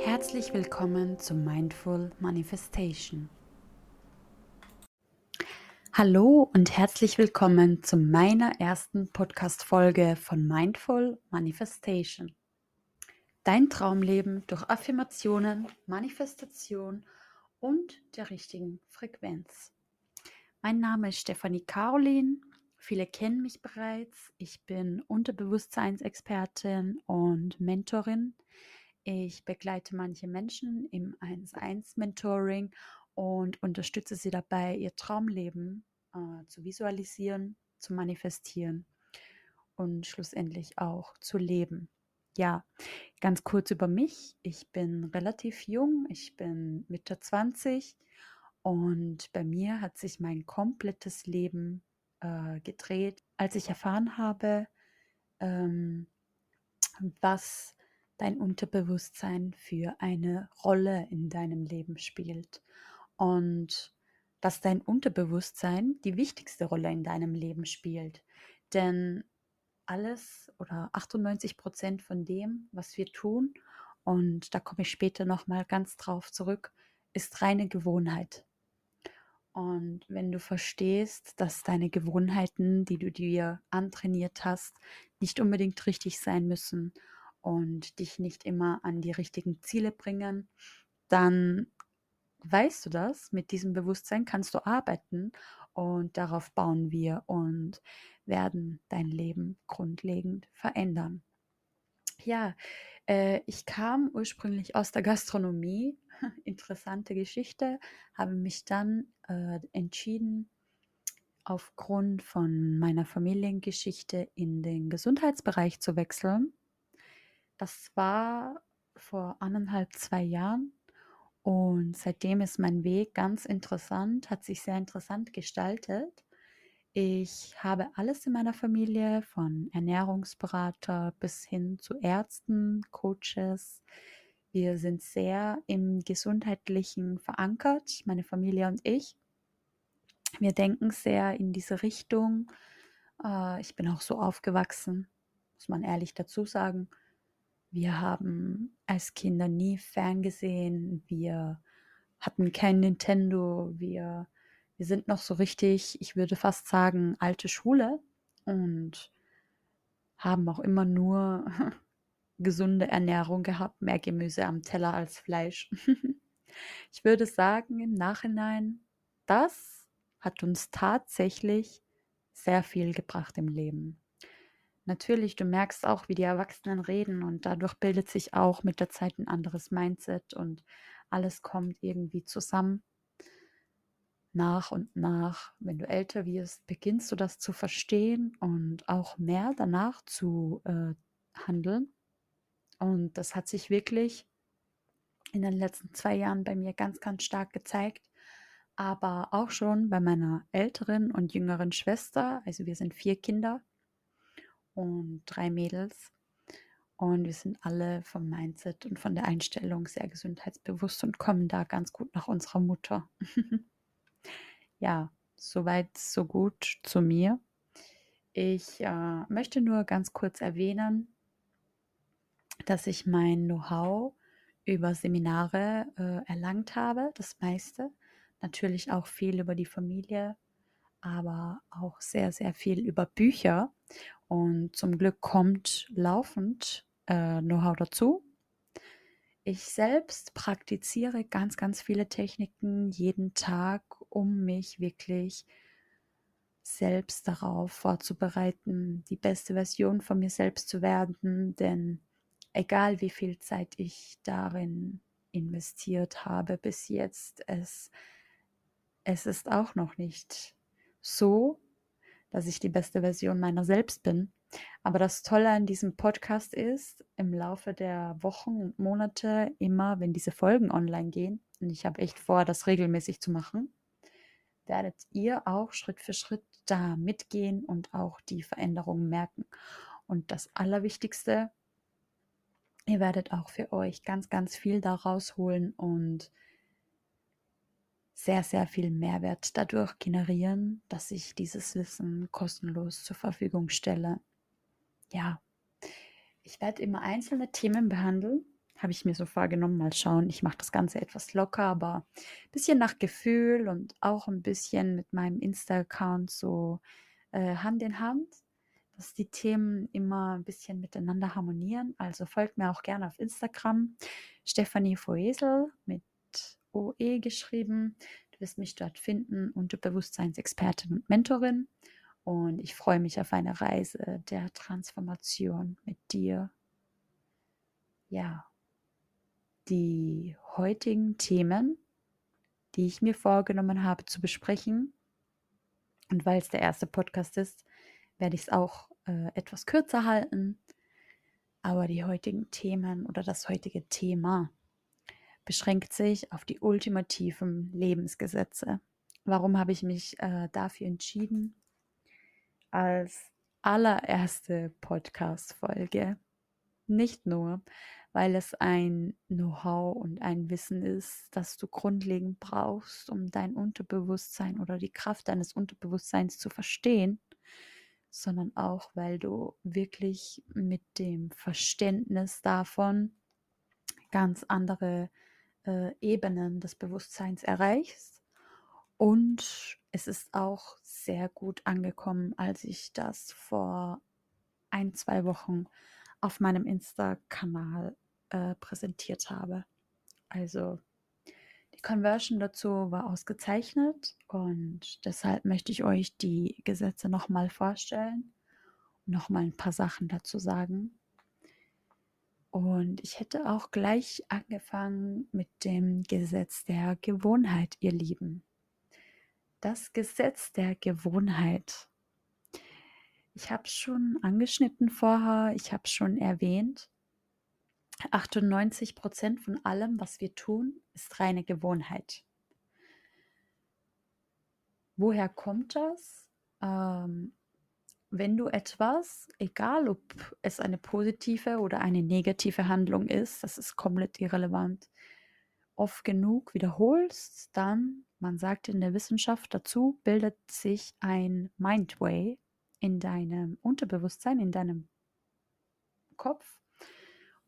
Herzlich willkommen zu Mindful Manifestation. Hallo und herzlich willkommen zu meiner ersten Podcast-Folge von Mindful Manifestation. Dein Traumleben durch Affirmationen, Manifestation und der richtigen Frequenz. Mein Name ist Stefanie Caroline. Viele kennen mich bereits. Ich bin Unterbewusstseinsexpertin und Mentorin. Ich begleite manche Menschen im 1-1-Mentoring und unterstütze sie dabei, ihr Traumleben äh, zu visualisieren, zu manifestieren und schlussendlich auch zu leben. Ja, ganz kurz über mich. Ich bin relativ jung, ich bin Mitte 20 und bei mir hat sich mein komplettes Leben äh, gedreht, als ich erfahren habe, ähm, was dein Unterbewusstsein für eine Rolle in deinem Leben spielt und dass dein Unterbewusstsein die wichtigste Rolle in deinem Leben spielt. Denn alles oder 98 Prozent von dem, was wir tun, und da komme ich später nochmal ganz drauf zurück, ist reine Gewohnheit. Und wenn du verstehst, dass deine Gewohnheiten, die du dir antrainiert hast, nicht unbedingt richtig sein müssen und dich nicht immer an die richtigen Ziele bringen, dann weißt du das, mit diesem Bewusstsein kannst du arbeiten und darauf bauen wir und werden dein Leben grundlegend verändern. Ja, äh, ich kam ursprünglich aus der Gastronomie, interessante Geschichte, habe mich dann äh, entschieden, aufgrund von meiner Familiengeschichte in den Gesundheitsbereich zu wechseln das war vor anderthalb, zwei Jahren. Und seitdem ist mein Weg ganz interessant, hat sich sehr interessant gestaltet. Ich habe alles in meiner Familie, von Ernährungsberater bis hin zu Ärzten, Coaches. Wir sind sehr im Gesundheitlichen verankert, meine Familie und ich. Wir denken sehr in diese Richtung. Äh, ich bin auch so aufgewachsen, muss man ehrlich dazu sagen. Wir haben als Kinder nie ferngesehen. Wir hatten kein Nintendo. Wir, wir sind noch so richtig, ich würde fast sagen, alte Schule und haben auch immer nur gesunde Ernährung gehabt, mehr Gemüse am Teller als Fleisch. ich würde sagen, im Nachhinein, das hat uns tatsächlich sehr viel gebracht im Leben. Natürlich, du merkst auch, wie die Erwachsenen reden und dadurch bildet sich auch mit der Zeit ein anderes Mindset und alles kommt irgendwie zusammen. Nach und nach, wenn du älter wirst, beginnst du das zu verstehen und auch mehr danach zu äh, handeln. Und das hat sich wirklich in den letzten zwei Jahren bei mir ganz, ganz stark gezeigt. Aber auch schon bei meiner älteren und jüngeren Schwester. Also wir sind vier Kinder und drei Mädels. Und wir sind alle vom Mindset und von der Einstellung sehr gesundheitsbewusst und kommen da ganz gut nach unserer Mutter. ja, soweit, so gut zu mir. Ich äh, möchte nur ganz kurz erwähnen, dass ich mein Know-how über Seminare äh, erlangt habe, das meiste. Natürlich auch viel über die Familie, aber auch sehr, sehr viel über Bücher. Und zum Glück kommt laufend äh, Know-how dazu. Ich selbst praktiziere ganz, ganz viele Techniken jeden Tag, um mich wirklich selbst darauf vorzubereiten, die beste Version von mir selbst zu werden. Denn egal wie viel Zeit ich darin investiert habe bis jetzt, es, es ist auch noch nicht so, dass ich die beste Version meiner selbst bin. Aber das Tolle an diesem Podcast ist, im Laufe der Wochen und Monate, immer wenn diese Folgen online gehen, und ich habe echt vor, das regelmäßig zu machen, werdet ihr auch Schritt für Schritt da mitgehen und auch die Veränderungen merken. Und das Allerwichtigste, ihr werdet auch für euch ganz, ganz viel daraus holen und sehr, sehr viel Mehrwert dadurch generieren, dass ich dieses Wissen kostenlos zur Verfügung stelle. ja, ich werde immer einzelne Themen behandeln. Habe ich mir so vorgenommen, mal schauen. Ich mache das Ganze etwas locker, aber ein bisschen nach Gefühl und auch ein bisschen mit meinem Insta-Account so äh, Hand in Hand, dass die Themen immer ein bisschen miteinander harmonieren. Also folgt mir auch gerne auf Instagram, Stefanie Voesel mit OE geschrieben. Du wirst mich dort finden, Unterbewusstseinsexpertin und Mentorin. Und ich freue mich auf eine Reise der Transformation mit dir. Ja, die heutigen Themen, die ich mir vorgenommen habe zu besprechen, und weil es der erste Podcast ist, werde ich es auch äh, etwas kürzer halten. Aber die heutigen Themen oder das heutige Thema beschränkt sich auf die ultimativen Lebensgesetze. Warum habe ich mich äh, dafür entschieden? als allererste Podcast-Folge. Nicht nur, weil es ein Know-how und ein Wissen ist, das du grundlegend brauchst, um dein Unterbewusstsein oder die Kraft deines Unterbewusstseins zu verstehen, sondern auch, weil du wirklich mit dem Verständnis davon ganz andere äh, Ebenen des Bewusstseins erreichst. Und es ist auch sehr gut angekommen, als ich das vor ein, zwei Wochen auf meinem Insta-Kanal äh, präsentiert habe. Also die Conversion dazu war ausgezeichnet und deshalb möchte ich euch die Gesetze nochmal vorstellen und nochmal ein paar Sachen dazu sagen. Und ich hätte auch gleich angefangen mit dem Gesetz der Gewohnheit, ihr Lieben das Gesetz der Gewohnheit. Ich habe es schon angeschnitten vorher, ich habe es schon erwähnt. 98 Prozent von allem, was wir tun, ist reine Gewohnheit. Woher kommt das? Ähm, wenn du etwas, egal ob es eine positive oder eine negative Handlung ist, das ist komplett irrelevant, oft genug wiederholst, dann man sagt in der Wissenschaft dazu, bildet sich ein Mindway in deinem Unterbewusstsein, in deinem Kopf.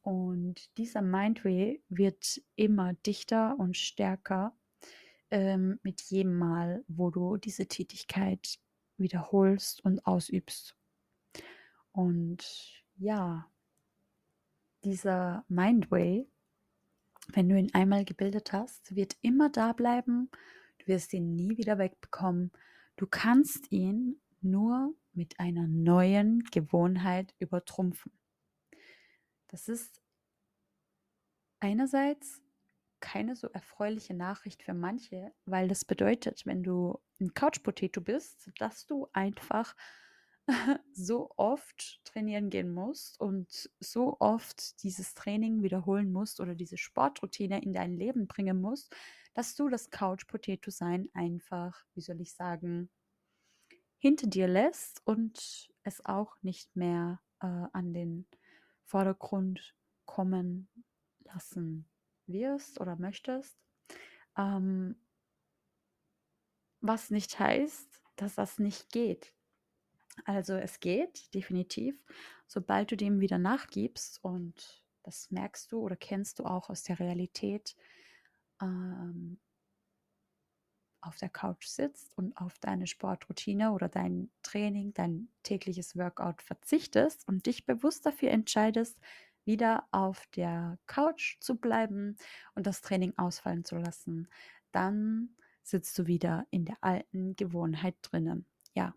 Und dieser Mindway wird immer dichter und stärker ähm, mit jedem Mal, wo du diese Tätigkeit wiederholst und ausübst. Und ja, dieser Mindway, wenn du ihn einmal gebildet hast, wird immer da bleiben wirst ihn nie wieder wegbekommen. Du kannst ihn nur mit einer neuen Gewohnheit übertrumpfen. Das ist einerseits keine so erfreuliche Nachricht für manche, weil das bedeutet, wenn du ein Couch Potato bist, dass du einfach so oft trainieren gehen musst und so oft dieses Training wiederholen musst oder diese Sportroutine in dein Leben bringen musst, dass du das Couch Potato Sein einfach, wie soll ich sagen, hinter dir lässt und es auch nicht mehr äh, an den Vordergrund kommen lassen wirst oder möchtest. Ähm, was nicht heißt, dass das nicht geht. Also es geht definitiv, sobald du dem wieder nachgibst und das merkst du oder kennst du auch aus der Realität, ähm, auf der Couch sitzt und auf deine Sportroutine oder dein Training, dein tägliches Workout verzichtest und dich bewusst dafür entscheidest, wieder auf der Couch zu bleiben und das Training ausfallen zu lassen, dann sitzt du wieder in der alten Gewohnheit drinnen. Ja,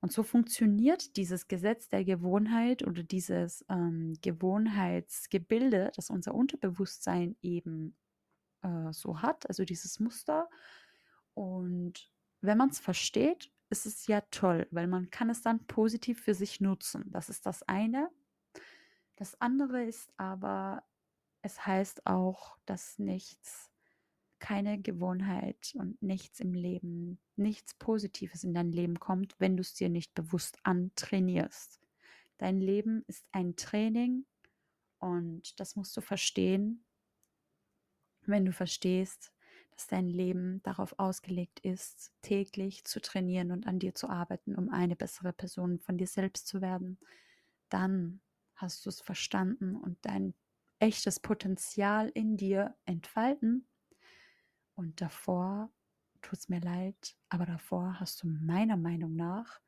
und so funktioniert dieses Gesetz der Gewohnheit oder dieses ähm, Gewohnheitsgebilde, das unser Unterbewusstsein eben äh, so hat, also dieses Muster. Und wenn man es versteht, ist es ja toll, weil man kann es dann positiv für sich nutzen. Das ist das eine. Das andere ist aber, es heißt auch, dass nichts, keine Gewohnheit und nichts im Leben, nichts Positives in dein Leben kommt, wenn du es dir nicht bewusst antrainierst. Dein Leben ist ein Training und das musst du verstehen wenn du verstehst, dass dein Leben darauf ausgelegt ist, täglich zu trainieren und an dir zu arbeiten, um eine bessere Person von dir selbst zu werden, dann hast du es verstanden und dein echtes Potenzial in dir entfalten. Und davor, tut es mir leid, aber davor hast du meiner Meinung nach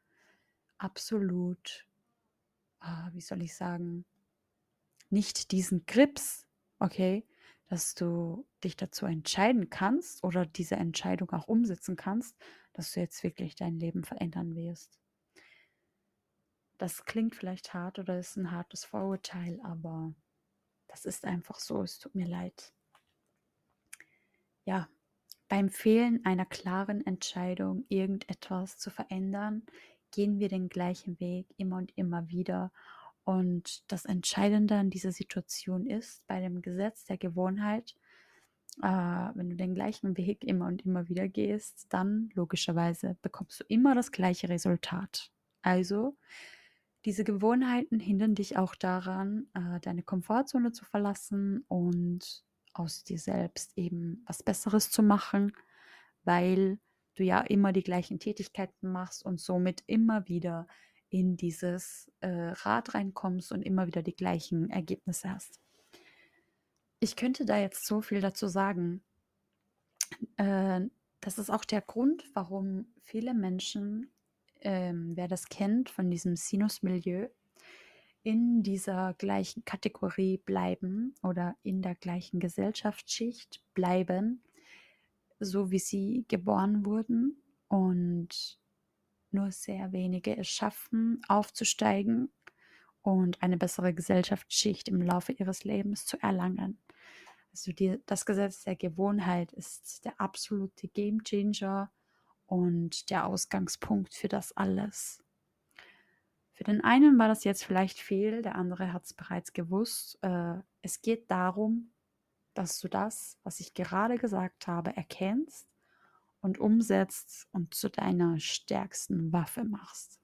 absolut, ah, wie soll ich sagen, nicht diesen Grips, okay, dass du dich dazu entscheiden kannst oder diese Entscheidung auch umsetzen kannst, dass du jetzt wirklich dein Leben verändern wirst. Das klingt vielleicht hart oder ist ein hartes Vorurteil, aber das ist einfach so, es tut mir leid. Ja, beim Fehlen einer klaren Entscheidung, irgendetwas zu verändern, gehen wir den gleichen Weg immer und immer wieder. Und das Entscheidende an dieser Situation ist, bei dem Gesetz der Gewohnheit, äh, wenn du den gleichen Weg immer und immer wieder gehst, dann logischerweise bekommst du immer das gleiche Resultat. Also, diese Gewohnheiten hindern dich auch daran, äh, deine Komfortzone zu verlassen und aus dir selbst eben was Besseres zu machen, weil du ja immer die gleichen Tätigkeiten machst und somit immer wieder in dieses äh, Rad reinkommst und immer wieder die gleichen Ergebnisse hast. Ich könnte da jetzt so viel dazu sagen. Äh, das ist auch der Grund, warum viele Menschen, ähm, wer das kennt von diesem Sinus-Milieu, in dieser gleichen Kategorie bleiben oder in der gleichen Gesellschaftsschicht bleiben, so wie sie geboren wurden und nur sehr wenige es schaffen, aufzusteigen und eine bessere Gesellschaftsschicht im Laufe ihres Lebens zu erlangen. Also die, das Gesetz der Gewohnheit ist der absolute Gamechanger und der Ausgangspunkt für das alles. Für den einen war das jetzt vielleicht fehl, der andere hat es bereits gewusst. Äh, es geht darum, dass du das, was ich gerade gesagt habe, erkennst und umsetzt und zu deiner stärksten Waffe machst.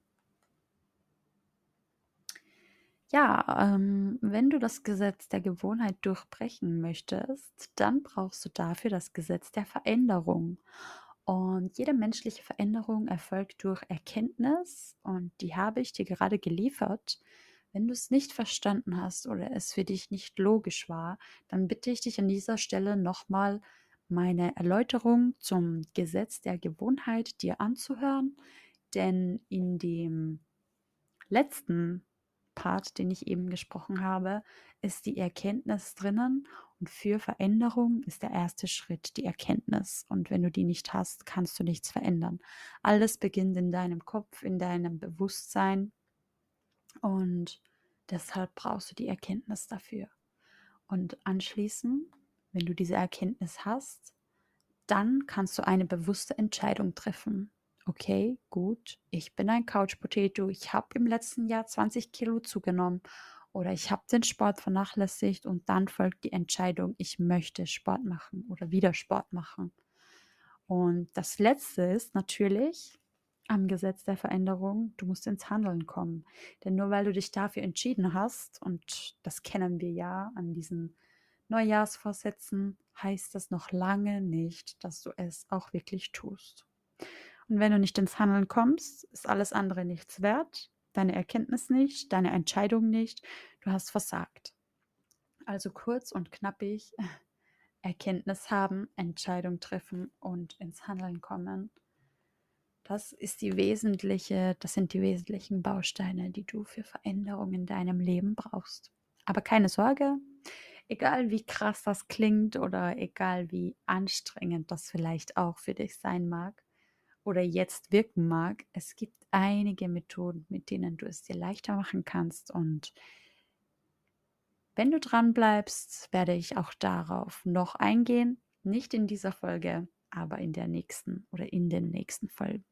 Ja, ähm, wenn du das Gesetz der Gewohnheit durchbrechen möchtest, dann brauchst du dafür das Gesetz der Veränderung. Und jede menschliche Veränderung erfolgt durch Erkenntnis und die habe ich dir gerade geliefert. Wenn du es nicht verstanden hast oder es für dich nicht logisch war, dann bitte ich dich an dieser Stelle nochmal meine Erläuterung zum Gesetz der Gewohnheit dir anzuhören, denn in dem letzten Part, den ich eben gesprochen habe, ist die Erkenntnis drinnen und für Veränderung ist der erste Schritt die Erkenntnis. Und wenn du die nicht hast, kannst du nichts verändern. Alles beginnt in deinem Kopf, in deinem Bewusstsein und deshalb brauchst du die Erkenntnis dafür. Und anschließend, wenn du diese Erkenntnis hast, dann kannst du eine bewusste Entscheidung treffen okay, gut, ich bin ein Couch Potato, ich habe im letzten Jahr 20 Kilo zugenommen oder ich habe den Sport vernachlässigt und dann folgt die Entscheidung, ich möchte Sport machen oder wieder Sport machen. Und das Letzte ist natürlich am Gesetz der Veränderung, du musst ins Handeln kommen. Denn nur weil du dich dafür entschieden hast, und das kennen wir ja an diesen Neujahrsvorsätzen, heißt das noch lange nicht, dass du es auch wirklich tust. Und wenn du nicht ins Handeln kommst, ist alles andere nichts wert. Deine Erkenntnis nicht, deine Entscheidung nicht. Du hast versagt. Also kurz und knappig Erkenntnis haben, Entscheidung treffen und ins Handeln kommen. Das ist die wesentliche, das sind die wesentlichen Bausteine, die du für Veränderungen in deinem Leben brauchst. Aber keine Sorge, egal wie krass das klingt oder egal wie anstrengend das vielleicht auch für dich sein mag, oder jetzt wirken mag, es gibt einige Methoden, mit denen du es dir leichter machen kannst. Und wenn du dran bleibst, werde ich auch darauf noch eingehen. Nicht in dieser Folge, aber in der nächsten oder in den nächsten Folgen.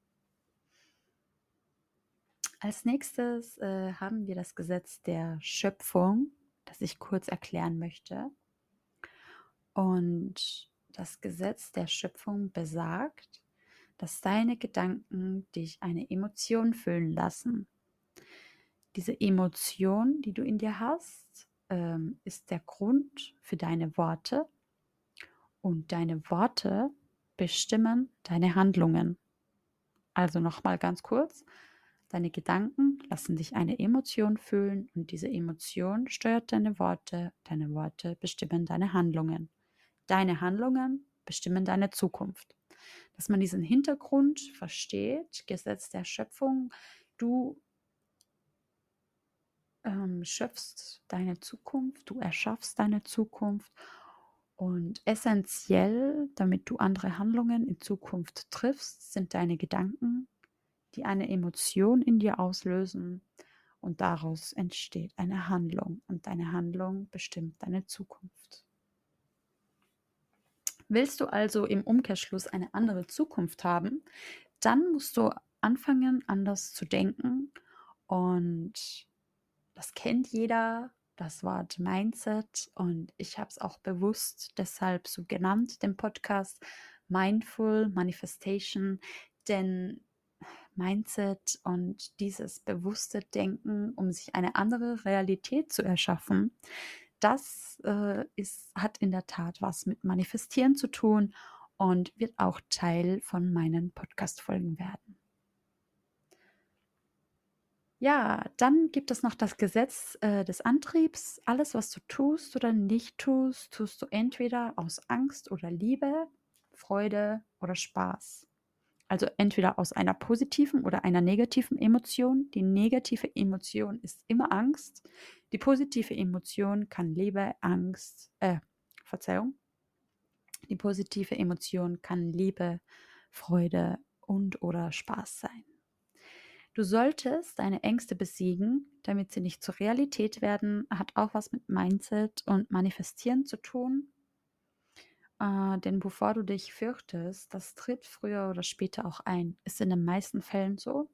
Als nächstes äh, haben wir das Gesetz der Schöpfung, das ich kurz erklären möchte. Und das Gesetz der Schöpfung besagt, dass deine Gedanken dich eine Emotion füllen lassen. Diese Emotion, die du in dir hast, ähm, ist der Grund für deine Worte und deine Worte bestimmen deine Handlungen. Also nochmal ganz kurz. Deine Gedanken lassen dich eine Emotion fühlen und diese Emotion steuert deine Worte. Deine Worte bestimmen deine Handlungen. Deine Handlungen bestimmen deine Zukunft. Dass man diesen Hintergrund versteht, Gesetz der Schöpfung, du ähm, schöpfst deine Zukunft, du erschaffst deine Zukunft und essentiell, damit du andere Handlungen in Zukunft triffst, sind deine Gedanken, die eine Emotion in dir auslösen. Und daraus entsteht eine Handlung. Und deine Handlung bestimmt deine Zukunft. Willst du also im Umkehrschluss eine andere Zukunft haben, dann musst du anfangen, anders zu denken. Und das kennt jeder, das Wort Mindset. Und ich habe es auch bewusst deshalb so genannt, den Podcast Mindful Manifestation, denn Mindset und dieses bewusste Denken, um sich eine andere Realität zu erschaffen, das äh, ist, hat in der Tat was mit Manifestieren zu tun und wird auch Teil von meinen Podcast-Folgen werden. Ja, dann gibt es noch das Gesetz äh, des Antriebs. Alles, was du tust oder nicht tust, tust du entweder aus Angst oder Liebe, Freude oder Spaß. Also entweder aus einer positiven oder einer negativen Emotion. Die negative Emotion ist immer Angst. Die positive Emotion kann Liebe, Angst, äh, Verzeihung. Die positive Emotion kann Liebe, Freude und oder Spaß sein. Du solltest deine Ängste besiegen, damit sie nicht zur Realität werden, hat auch was mit Mindset und Manifestieren zu tun. Äh, denn bevor du dich fürchtest, das tritt früher oder später auch ein. Ist in den meisten Fällen so.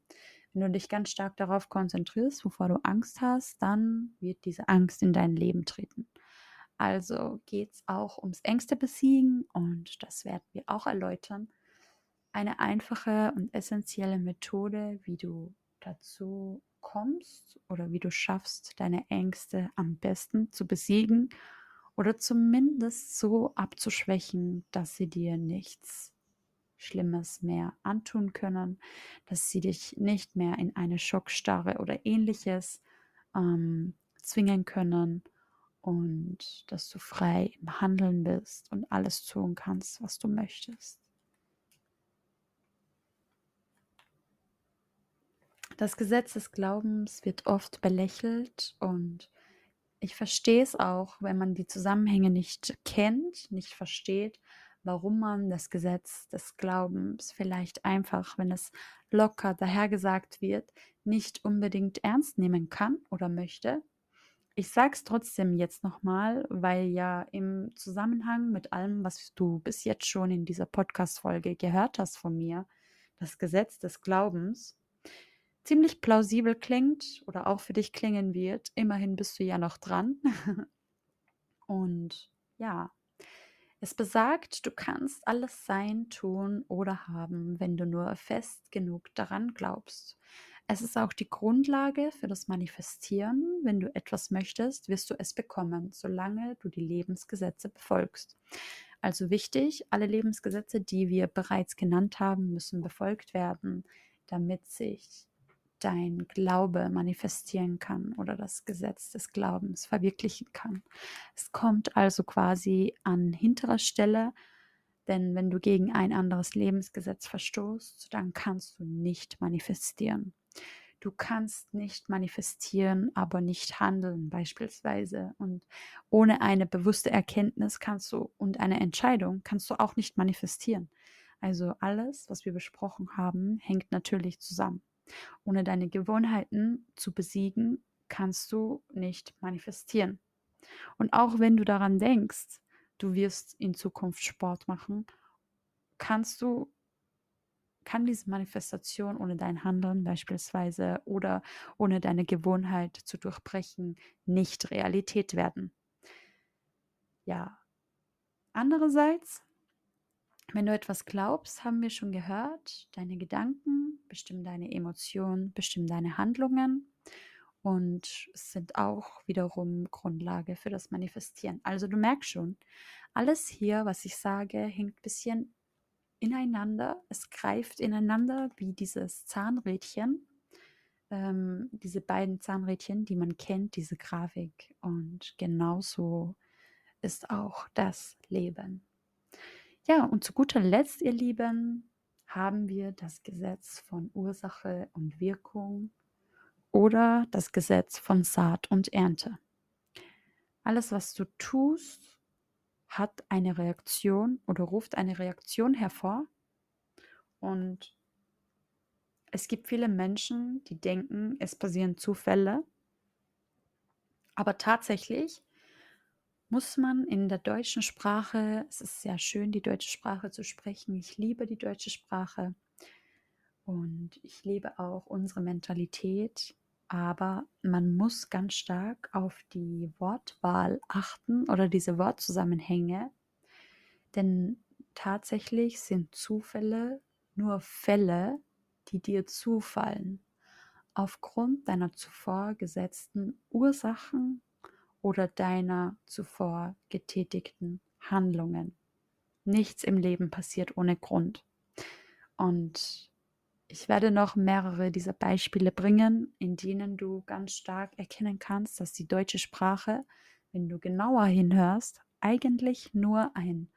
Wenn du dich ganz stark darauf konzentrierst, wovor du Angst hast, dann wird diese Angst in dein Leben treten. Also geht es auch ums Ängste besiegen und das werden wir auch erläutern. Eine einfache und essentielle Methode, wie du dazu kommst oder wie du schaffst, deine Ängste am besten zu besiegen oder zumindest so abzuschwächen, dass sie dir nichts Schlimmes mehr antun können, dass sie dich nicht mehr in eine Schockstarre oder ähnliches ähm, zwingen können und dass du frei im Handeln bist und alles tun kannst, was du möchtest. Das Gesetz des Glaubens wird oft belächelt und ich verstehe es auch, wenn man die Zusammenhänge nicht kennt, nicht versteht, warum man das Gesetz des Glaubens vielleicht einfach, wenn es locker dahergesagt wird, nicht unbedingt ernst nehmen kann oder möchte. Ich sage es trotzdem jetzt nochmal, weil ja im Zusammenhang mit allem, was du bis jetzt schon in dieser Podcast-Folge gehört hast von mir, das Gesetz des Glaubens, ziemlich plausibel klingt oder auch für dich klingen wird. Immerhin bist du ja noch dran. Und ja, es besagt, du kannst alles sein, tun oder haben, wenn du nur fest genug daran glaubst. Es ist auch die Grundlage für das Manifestieren. Wenn du etwas möchtest, wirst du es bekommen, solange du die Lebensgesetze befolgst. Also wichtig, alle Lebensgesetze, die wir bereits genannt haben, müssen befolgt werden, damit sich dein Glaube manifestieren kann oder das Gesetz des Glaubens verwirklichen kann. Es kommt also quasi an hinterer Stelle, denn wenn du gegen ein anderes Lebensgesetz verstoßt, dann kannst du nicht manifestieren. Du kannst nicht manifestieren, aber nicht handeln beispielsweise. Und ohne eine bewusste Erkenntnis kannst du und eine Entscheidung kannst du auch nicht manifestieren. Also alles, was wir besprochen haben, hängt natürlich zusammen. Ohne deine Gewohnheiten zu besiegen, kannst du nicht manifestieren. Und auch wenn du daran denkst, du wirst in Zukunft Sport machen, kannst du kann diese Manifestation ohne dein Handeln beispielsweise oder ohne deine Gewohnheit zu durchbrechen nicht Realität werden. Ja. Andererseits wenn du etwas glaubst, haben wir schon gehört, deine Gedanken bestimmen deine Emotionen, bestimmen deine Handlungen und sind auch wiederum Grundlage für das Manifestieren. Also du merkst schon, alles hier, was ich sage, hängt ein bisschen ineinander. Es greift ineinander wie dieses Zahnrädchen. ähm, diese beiden Zahnrädchen, die man kennt, diese Grafik. Und genauso ist auch das Leben. Ja, und zu guter Letzt, ihr Lieben, haben wir das Gesetz von Ursache und Wirkung oder das Gesetz von Saat und Ernte. Alles, was du tust, hat eine Reaktion oder ruft eine Reaktion hervor. Und es gibt viele Menschen, die denken, es passieren Zufälle. Aber tatsächlich muss man in der deutschen Sprache, es ist sehr schön, die deutsche Sprache zu sprechen. Ich liebe die deutsche Sprache und ich liebe auch unsere Mentalität. Aber man muss ganz stark auf die Wortwahl achten oder diese Wortzusammenhänge. Denn tatsächlich sind Zufälle nur Fälle, die dir zufallen, aufgrund deiner zuvor gesetzten Ursachen oder deiner zuvor getätigten Handlungen. Nichts im Leben passiert ohne Grund. Und ich werde noch mehrere dieser Beispiele bringen, in denen du ganz stark erkennen kannst, dass die deutsche Sprache, wenn du genauer hinhörst, eigentlich nur ein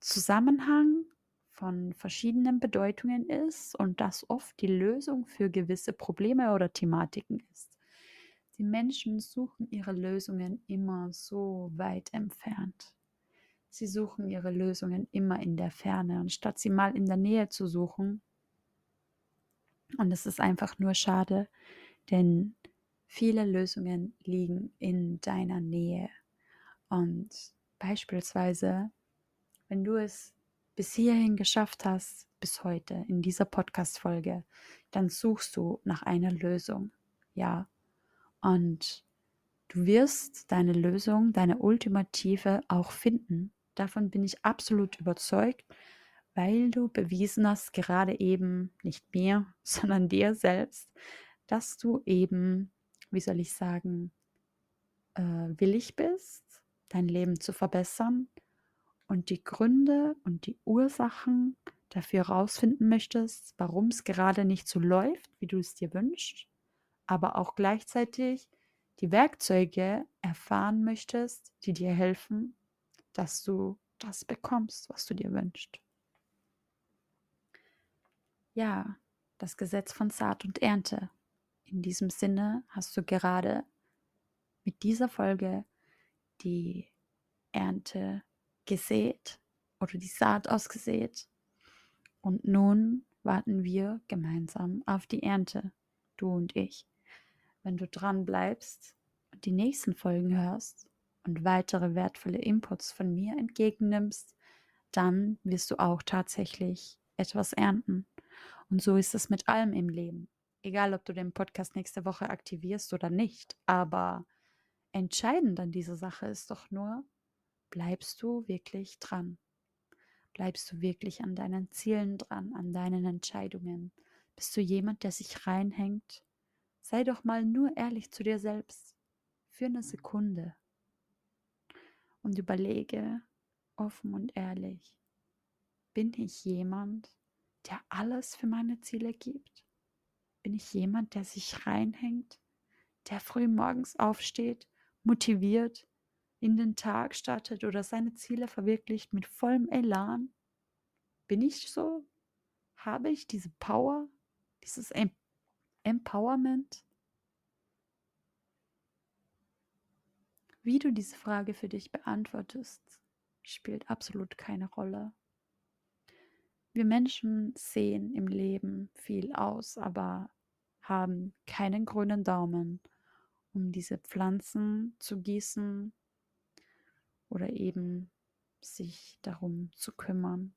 Zusammenhang von verschiedenen Bedeutungen ist und das oft die Lösung für gewisse Probleme oder Thematiken ist. Die Menschen suchen ihre Lösungen immer so weit entfernt. Sie suchen ihre Lösungen immer in der Ferne, anstatt sie mal in der Nähe zu suchen. Und es ist einfach nur schade, denn viele Lösungen liegen in deiner Nähe. Und beispielsweise, wenn du es bis hierhin geschafft hast, bis heute in dieser Podcast-Folge, dann suchst du nach einer Lösung. Ja, und du wirst deine Lösung, deine ultimative auch finden. Davon bin ich absolut überzeugt, weil du bewiesen hast, gerade eben nicht mir, sondern dir selbst, dass du eben, wie soll ich sagen, äh, willig bist, dein Leben zu verbessern und die Gründe und die Ursachen dafür herausfinden möchtest, warum es gerade nicht so läuft, wie du es dir wünschst aber auch gleichzeitig die Werkzeuge erfahren möchtest, die dir helfen, dass du das bekommst, was du dir wünschst. Ja, das Gesetz von Saat und Ernte. In diesem Sinne hast du gerade mit dieser Folge die Ernte gesät oder die Saat ausgesät. Und nun warten wir gemeinsam auf die Ernte, du und ich wenn du dran bleibst und die nächsten Folgen hörst und weitere wertvolle Inputs von mir entgegennimmst, dann wirst du auch tatsächlich etwas ernten. Und so ist es mit allem im Leben. Egal, ob du den Podcast nächste Woche aktivierst oder nicht. Aber entscheidend an dieser Sache ist doch nur, bleibst du wirklich dran? Bleibst du wirklich an deinen Zielen dran, an deinen Entscheidungen? Bist du jemand, der sich reinhängt Sei doch mal nur ehrlich zu dir selbst für eine Sekunde und überlege offen und ehrlich, bin ich jemand, der alles für meine Ziele gibt? Bin ich jemand, der sich reinhängt, der früh morgens aufsteht, motiviert, in den Tag startet oder seine Ziele verwirklicht mit vollem Elan? Bin ich so? Habe ich diese Power, dieses Empowerment? Wie du diese Frage für dich beantwortest, spielt absolut keine Rolle. Wir Menschen sehen im Leben viel aus, aber haben keinen grünen Daumen, um diese Pflanzen zu gießen oder eben sich darum zu kümmern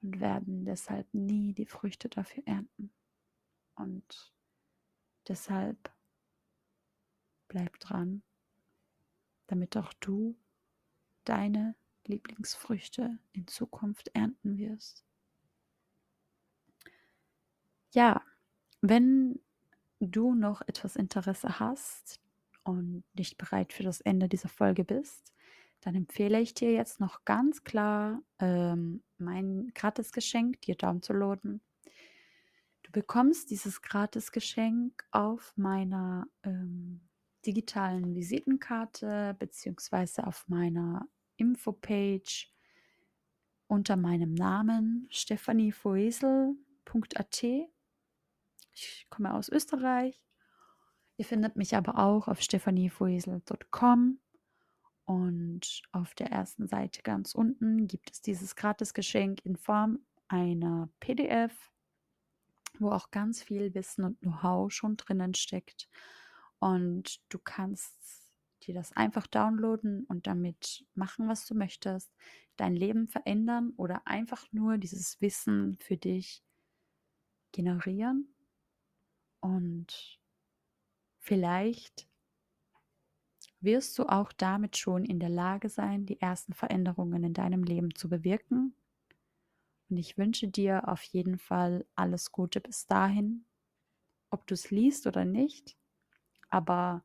und werden deshalb nie die Früchte dafür ernten. Und Deshalb bleib dran, damit auch du deine Lieblingsfrüchte in Zukunft ernten wirst. Ja, wenn du noch etwas Interesse hast und nicht bereit für das Ende dieser Folge bist, dann empfehle ich dir jetzt noch ganz klar ähm, mein gratis Geschenk dir downzuladen bekommst dieses Gratisgeschenk auf meiner ähm, digitalen Visitenkarte beziehungsweise auf meiner Infopage unter meinem Namen stephaniefoesel.at. Ich komme aus Österreich. Ihr findet mich aber auch auf stephaniefoesel.com und auf der ersten Seite ganz unten gibt es dieses Gratisgeschenk in Form einer PDF, wo auch ganz viel Wissen und Know-how schon drinnen steckt. Und du kannst dir das einfach downloaden und damit machen, was du möchtest, dein Leben verändern oder einfach nur dieses Wissen für dich generieren. Und vielleicht wirst du auch damit schon in der Lage sein, die ersten Veränderungen in deinem Leben zu bewirken. Und ich wünsche dir auf jeden Fall alles Gute bis dahin, ob du es liest oder nicht. Aber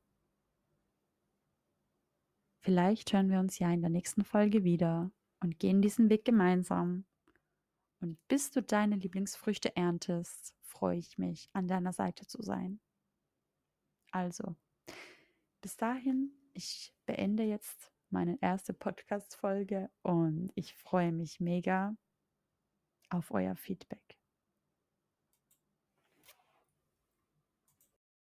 vielleicht hören wir uns ja in der nächsten Folge wieder und gehen diesen Weg gemeinsam. Und bis du deine Lieblingsfrüchte erntest, freue ich mich, an deiner Seite zu sein. Also, bis dahin, ich beende jetzt meine erste Podcast-Folge und ich freue mich mega auf euer Feedback.